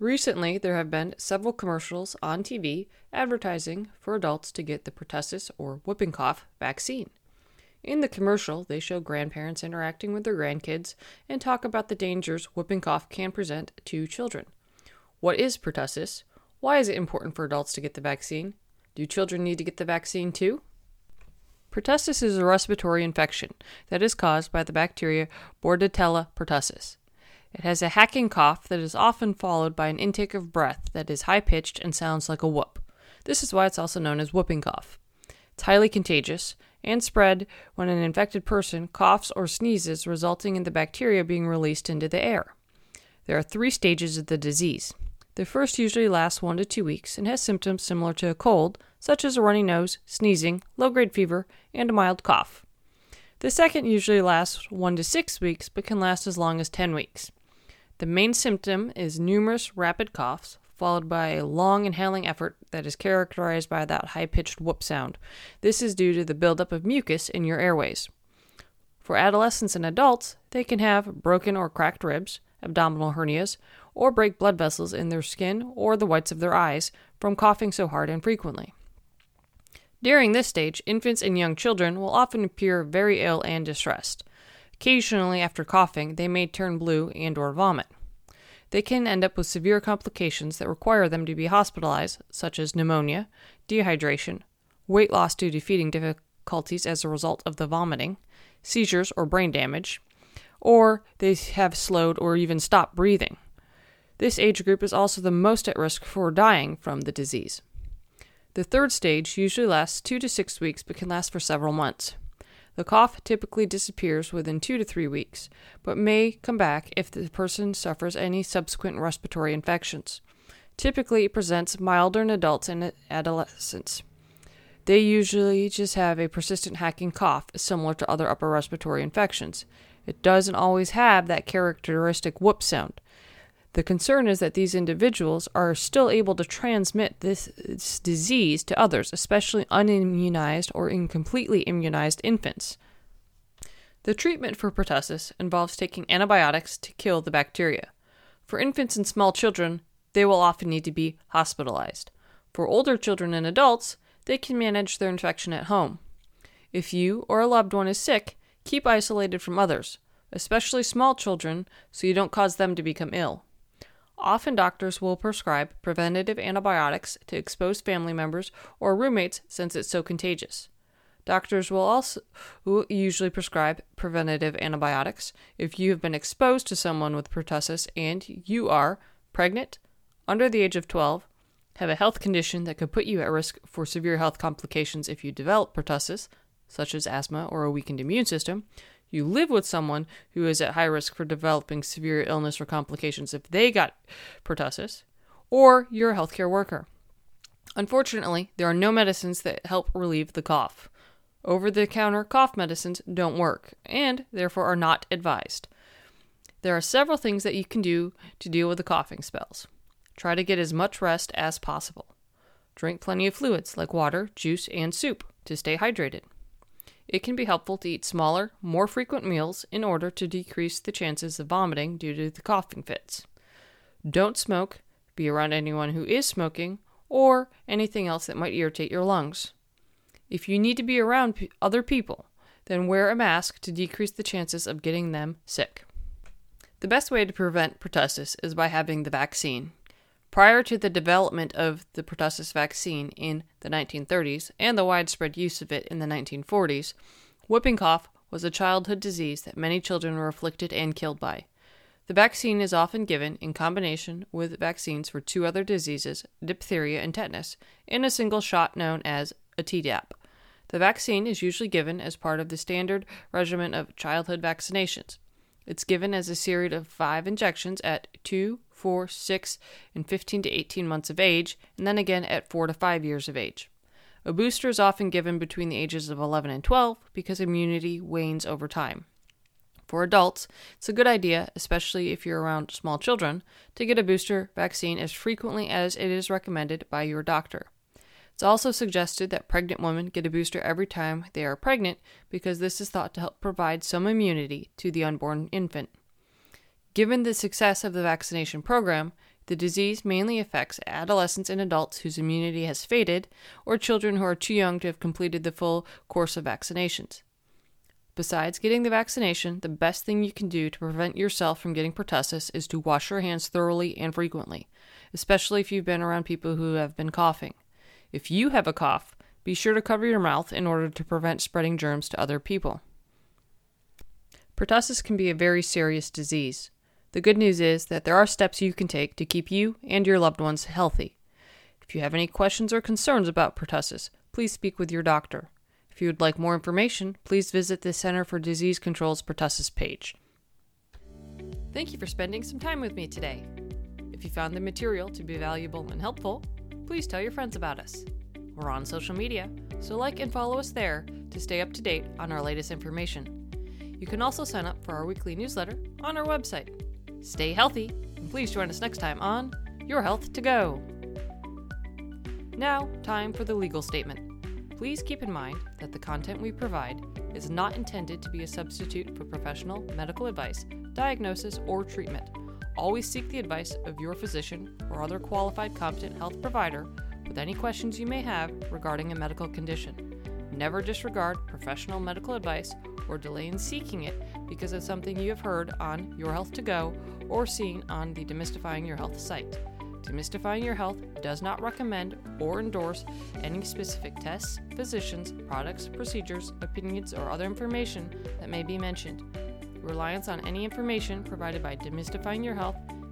Recently, there have been several commercials on TV advertising for adults to get the pertussis or whooping cough vaccine. In the commercial, they show grandparents interacting with their grandkids and talk about the dangers whooping cough can present to children. What is pertussis? Why is it important for adults to get the vaccine? Do children need to get the vaccine too? Pertussis is a respiratory infection that is caused by the bacteria Bordetella pertussis. It has a hacking cough that is often followed by an intake of breath that is high pitched and sounds like a whoop. This is why it's also known as whooping cough. It's highly contagious and spread when an infected person coughs or sneezes, resulting in the bacteria being released into the air. There are three stages of the disease. The first usually lasts one to two weeks and has symptoms similar to a cold, such as a runny nose, sneezing, low grade fever, and a mild cough. The second usually lasts one to six weeks but can last as long as 10 weeks. The main symptom is numerous rapid coughs, followed by a long inhaling effort that is characterized by that high pitched whoop sound. This is due to the buildup of mucus in your airways. For adolescents and adults, they can have broken or cracked ribs, abdominal hernias, or break blood vessels in their skin or the whites of their eyes from coughing so hard and frequently. During this stage, infants and young children will often appear very ill and distressed. Occasionally, after coughing, they may turn blue and or vomit. They can end up with severe complications that require them to be hospitalized, such as pneumonia, dehydration, weight loss due to feeding difficulties as a result of the vomiting, seizures or brain damage, or they have slowed or even stopped breathing. This age group is also the most at risk for dying from the disease. The third stage usually lasts two to six weeks but can last for several months. The cough typically disappears within two to three weeks, but may come back if the person suffers any subsequent respiratory infections. Typically, it presents milder in adults and adolescents. They usually just have a persistent hacking cough, similar to other upper respiratory infections. It doesn't always have that characteristic whoop sound. The concern is that these individuals are still able to transmit this, this, disease to others, especially unimmunized or incompletely immunized infants. The treatment for pertussis involves taking antibiotics to kill the bacteria. For infants and small children, they will often need to be hospitalized. For older children and adults, they can manage their infection at home. If you or a loved one is sick, keep isolated from others, especially small children, so you don't cause them to become ill. Often doctors will prescribe preventative antibiotics to exposed family members or roommates since it's so contagious. Doctors will also usually prescribe preventative antibiotics if you have been exposed to someone with pertussis and you are pregnant, under the age of 12, have a health condition that could put you at risk for severe health complications if you develop pertussis, such as asthma or a weakened immune system, you live with someone who is at high risk for developing severe illness or complications if they got pertussis, or you're a healthcare worker. Unfortunately, there are no medicines that help relieve the cough. Over the counter cough medicines don't work and therefore are not advised. There are several things that you can do to deal with the coughing spells. Try to get as much rest as possible. Drink plenty of fluids like water, juice, and soup to stay hydrated it can be helpful to eat smaller, more frequent meals in order to decrease the chances of vomiting due to the coughing fits. Don't smoke, be around anyone who is smoking, or anything else that might irritate your lungs. If you need to be around p- other people, then wear a mask to decrease the chances of getting them sick. The best way to prevent pertussis is by having the vaccine. Prior to the development of the pertussis vaccine in the 1930s and the widespread use of it in the 1940s, whooping cough was a childhood disease that many children were afflicted and killed by. The vaccine is often given in combination with vaccines for two other diseases, diphtheria and tetanus, in a single shot known as a Tdap. The vaccine is usually given as part of the standard regimen of childhood vaccinations. It's given as a series of five injections at 2, 4, 6, and 15 to 18 months of age, and then again at 4 to 5 years of age. A booster is often given between the ages of 11 and 12 because immunity wanes over time. For adults, it's a good idea, especially if you're around small children, to get a booster vaccine as frequently as it is recommended by your doctor. It's also suggested that pregnant women get a booster every time they are pregnant because this is thought to help provide some immunity to the unborn infant. Given the success of the vaccination program, the disease mainly affects adolescents and adults whose immunity has faded, or children who are too young to have completed the full course of vaccinations. Besides getting the vaccination, the best thing you can do to prevent yourself from getting pertussis is to wash your hands thoroughly and frequently, especially if you've been around people who have been coughing. If you have a cough, be sure to cover your mouth in order to prevent spreading germs to other people. Pertussis can be a very serious disease. The good news is that there are steps you can take to keep you and your loved ones healthy. If you have any questions or concerns about pertussis, please speak with your doctor. If you would like more information, please visit the Center for Disease Control's pertussis page. Thank you for spending some time with me today. If you found the material to be valuable and helpful, please tell your friends about us. We're on social media, so like and follow us there to stay up to date on our latest information. You can also sign up for our weekly newsletter on our website. Stay healthy, and please join us next time on Your Health to Go. Now, time for the legal statement. Please keep in mind that the content we provide is not intended to be a substitute for professional medical advice, diagnosis, or treatment Always seek the advice of your physician or other qualified competent health provider with any questions you may have regarding a medical condition. Never disregard professional medical advice or delay in seeking it because of something you have heard on Your Health to Go or seen on the Demystifying Your Health site. Demystifying Your Health does not recommend or endorse any specific tests, physicians, products, procedures, opinions, or other information that may be mentioned reliance on any information provided by Demystifying Your Health,